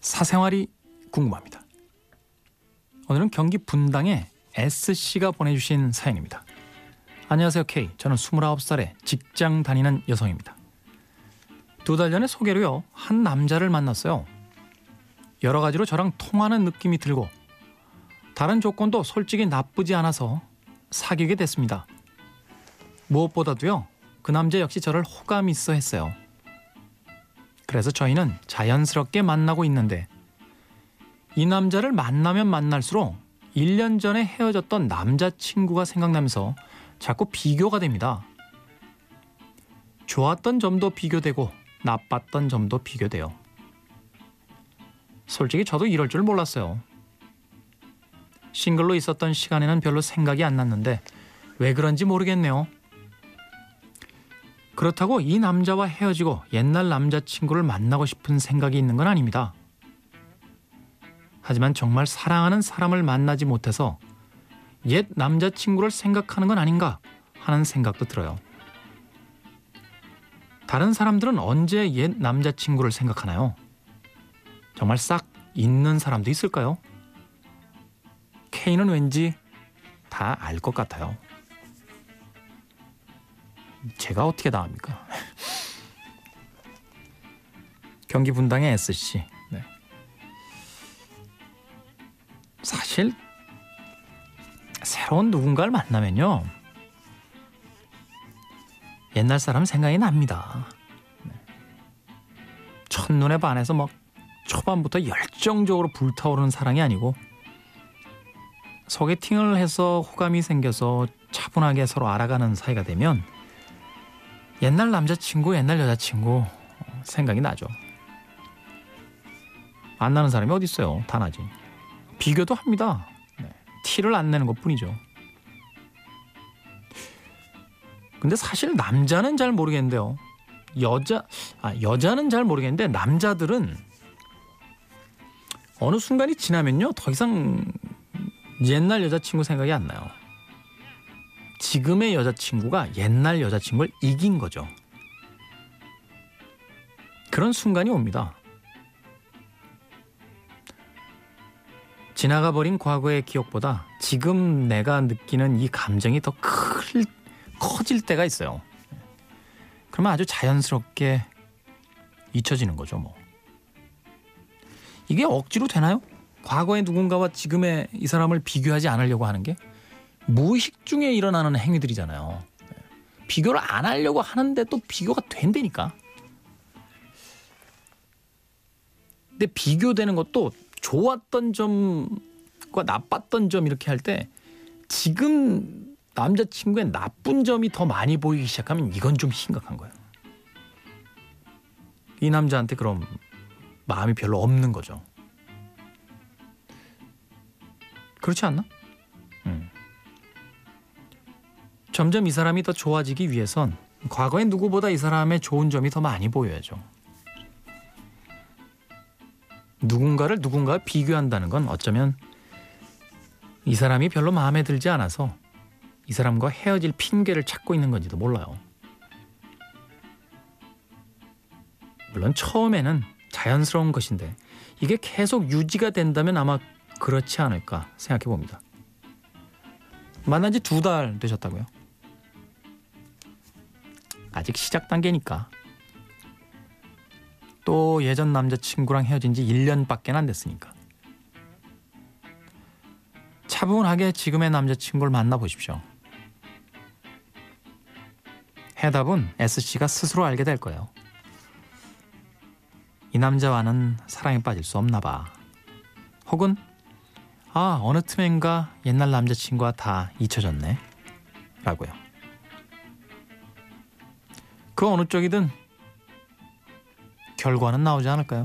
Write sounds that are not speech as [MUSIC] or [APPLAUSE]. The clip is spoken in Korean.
사생활이 궁금합니다. 오늘은 경기 분당의 S씨가 보내주신 사연입니다. 안녕하세요 K. 저는 29살에 직장 다니는 여성입니다. 두 달 전에 소개로요 한 남자를 만났어요. 여러 가지로 저랑 통하는 느낌이 들고 다른 조건도 솔직히 나쁘지 않아서 사귀게 됐습니다. 무엇보다도요 그 남자 역시 저를 호감 있어 했어요. 그래서 저희는 자연스럽게 만나고 있는데 이 남자를 만나면 만날수록 1년 전에 헤어졌던 남자친구가 생각나면서 자꾸 비교가 됩니다. 좋았던 점도 비교되고 나빴던 점도 비교돼요. 솔직히 저도 이럴 줄 몰랐어요. 싱글로 있었던 시간에는 별로 생각이 안 났는데 왜 그런지 모르겠네요. 그렇다고 이 남자와 헤어지고 옛날 남자친구를 만나고 싶은 생각이 있는 건 아닙니다. 하지만 정말 사랑하는 사람을 만나지 못해서 옛 남자친구를 생각하는 건 아닌가 하는 생각도 들어요. 다른 사람들은 언제 옛 남자친구를 생각하나요? 정말 싹 있는 사람도 있을까요? K는 왠지 다 알 것 같아요. 제가 어떻게 당합니까? [LAUGHS] 경기 분당의 SC. 네. 사실 새로운 누군가를 만나면요. 옛날 사람 생각이 납니다. 네. 첫눈에 반해서 막 초반부터 열정적으로 불타오르는 사랑이 아니고 소개팅을 해서 호감이 생겨서 차분하게 서로 알아가는 사이가 되면 옛날 남자친구, 옛날 여자친구 생각이 나죠. 안 나는 사람이 어디 있어요? 다 나지. 비교도 합니다. 네. 티를 안 내는 것뿐이죠. 근데 사실 남자는 잘 모르겠는데요. 여자 아 여자는 잘 모르겠는데 남자들은 어느 순간이 지나면요 더 이상 옛날 여자친구 생각이 안 나요. 지금의 여자친구가 옛날 여자친구를 이긴 거죠. 그런 순간이 옵니다. 지나가 버린 과거의 기억보다 지금 내가 느끼는 이 감정이 더 클, 커질 때가 있어요. 그러면 아주 자연스럽게 잊혀지는 거죠, 뭐. 이게 억지로 되나요? 과거의 누군가와 지금의 이 사람을 비교하지 않으려고 하는 게 무의식 중에 일어나는 행위들이잖아요. 비교를 안 하려고 하는데 또 비교가 된다니까. 근데 비교되는 것도 좋았던 점과 나빴던 점 이렇게 할 때 지금 남자친구의 나쁜 점이 더 많이 보이기 시작하면 이건 좀 심각한 거예요. 이 남자한테 그럼 마음이 별로 없는 거죠. 그렇지 않나? 점점 이 사람이 더 좋아지기 위해선 과거의 누구보다 이 사람의 좋은 점이 더 많이 보여야죠. 누군가를 누군가와 비교한다는 건 어쩌면 이 사람이 별로 마음에 들지 않아서 이 사람과 헤어질 핑계를 찾고 있는 건지도 몰라요. 물론 처음에는 자연스러운 것인데 이게 계속 유지가 된다면 아마 그렇지 않을까 생각해 봅니다. 만난 지 두 달 되셨다고요? 아직 시작 단계니까. 또 예전 남자친구랑 헤어진 지 1년밖에 안 됐으니까. 차분하게 지금의 남자친구를 만나보십시오. 해답은 S씨가 스스로 알게 될 거예요. 이 남자와는 사랑에 빠질 수 없나 봐. 혹은 아 어느 틈엔가 옛날 남자친구와 다 잊혀졌네. 라고요. 그 어느 쪽이든 결과는 나오지 않을까요?